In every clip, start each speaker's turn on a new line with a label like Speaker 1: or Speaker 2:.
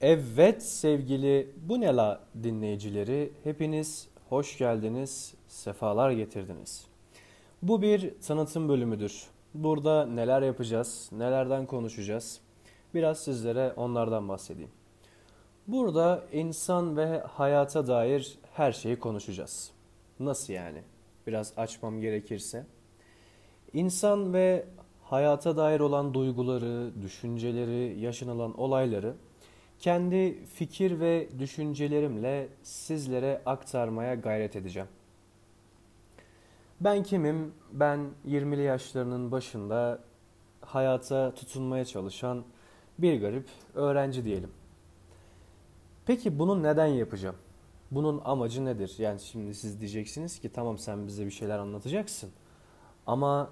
Speaker 1: Evet sevgili Bu Ne La dinleyicileri hepiniz hoş geldiniz, sefalar getirdiniz. Bu bir tanıtım bölümüdür. Burada neler yapacağız, nelerden konuşacağız biraz sizlere onlardan bahsedeyim. Burada insan ve hayata dair her şeyi konuşacağız. Nasıl yani? Biraz açmam gerekirse. İnsan ve hayata dair olan duyguları, düşünceleri, yaşanılan olayları kendi fikir ve düşüncelerimle sizlere aktarmaya gayret edeceğim. Ben kimim? Ben 20'li yaşlarının başında hayata tutunmaya çalışan bir garip öğrenci diyelim. Peki bunu neden yapacağım? Bunun amacı nedir? Yani şimdi siz diyeceksiniz ki tamam sen bize bir şeyler anlatacaksın. Ama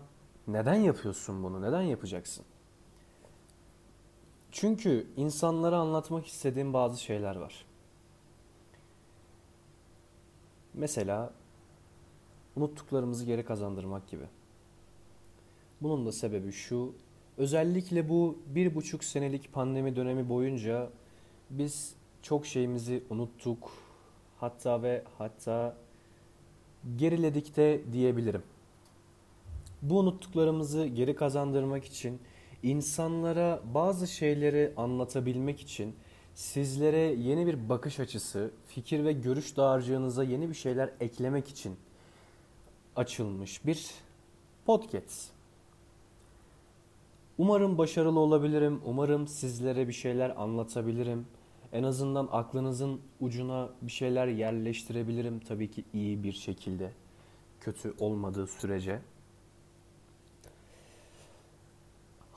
Speaker 1: neden yapıyorsun bunu? Neden yapacaksın? Çünkü insanlara anlatmak istediğim bazı şeyler var. Mesela unuttuklarımızı geri kazandırmak gibi. Bunun da sebebi şu, özellikle bu bir buçuk senelik pandemi dönemi boyunca biz çok şeyimizi unuttuk. Hatta ve hatta geriledik de diyebilirim. Bu unuttuklarımızı geri kazandırmak için insanlara bazı şeyleri anlatabilmek için sizlere yeni bir bakış açısı, fikir ve görüş dağarcığınıza yeni bir şeyler eklemek için açılmış bir podcast. Umarım başarılı olabilirim. Umarım sizlere bir şeyler anlatabilirim. En azından aklınızın ucuna bir şeyler yerleştirebilirim tabii ki iyi bir şekilde. Kötü olmadığı sürece.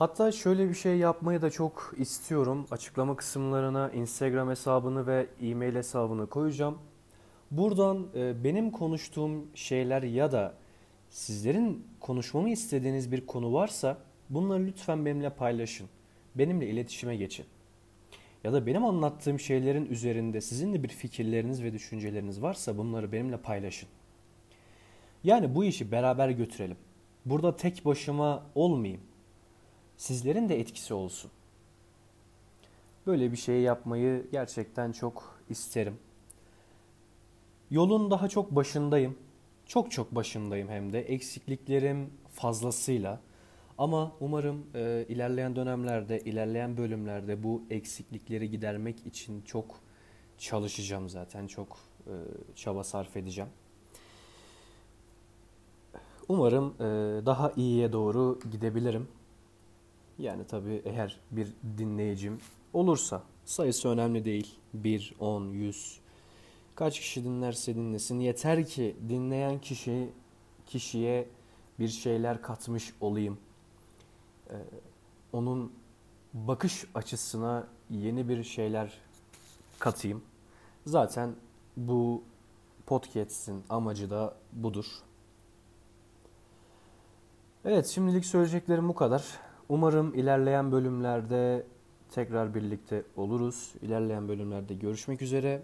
Speaker 1: Hatta şöyle bir şey yapmayı da çok istiyorum. Açıklama kısımlarına Instagram hesabını ve e-mail hesabını koyacağım. Buradan e, benim konuştuğum şeyler ya da sizlerin konuşmamı istediğiniz bir konu varsa bunları lütfen benimle paylaşın. Benimle iletişime geçin. Ya da benim anlattığım şeylerin üzerinde sizin de bir fikirleriniz ve düşünceleriniz varsa bunları benimle paylaşın. Yani bu işi beraber götürelim. Burada tek başıma olmayayım sizlerin de etkisi olsun. Böyle bir şey yapmayı gerçekten çok isterim. Yolun daha çok başındayım. Çok çok başındayım hem de eksikliklerim fazlasıyla. Ama umarım e, ilerleyen dönemlerde, ilerleyen bölümlerde bu eksiklikleri gidermek için çok çalışacağım zaten. Çok e, çaba sarf edeceğim. Umarım e, daha iyiye doğru gidebilirim. Yani tabii eğer bir dinleyicim olursa sayısı önemli değil. 1, 10, 100 kaç kişi dinlerse dinlesin yeter ki dinleyen kişi kişiye bir şeyler katmış olayım. Ee, onun bakış açısına yeni bir şeyler katayım. Zaten bu podcast'in amacı da budur. Evet şimdilik söyleyeceklerim bu kadar. Umarım ilerleyen bölümlerde tekrar birlikte oluruz. İlerleyen bölümlerde görüşmek üzere.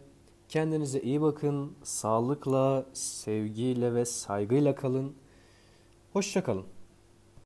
Speaker 1: Kendinize iyi bakın. Sağlıkla, sevgiyle ve saygıyla kalın. Hoşçakalın.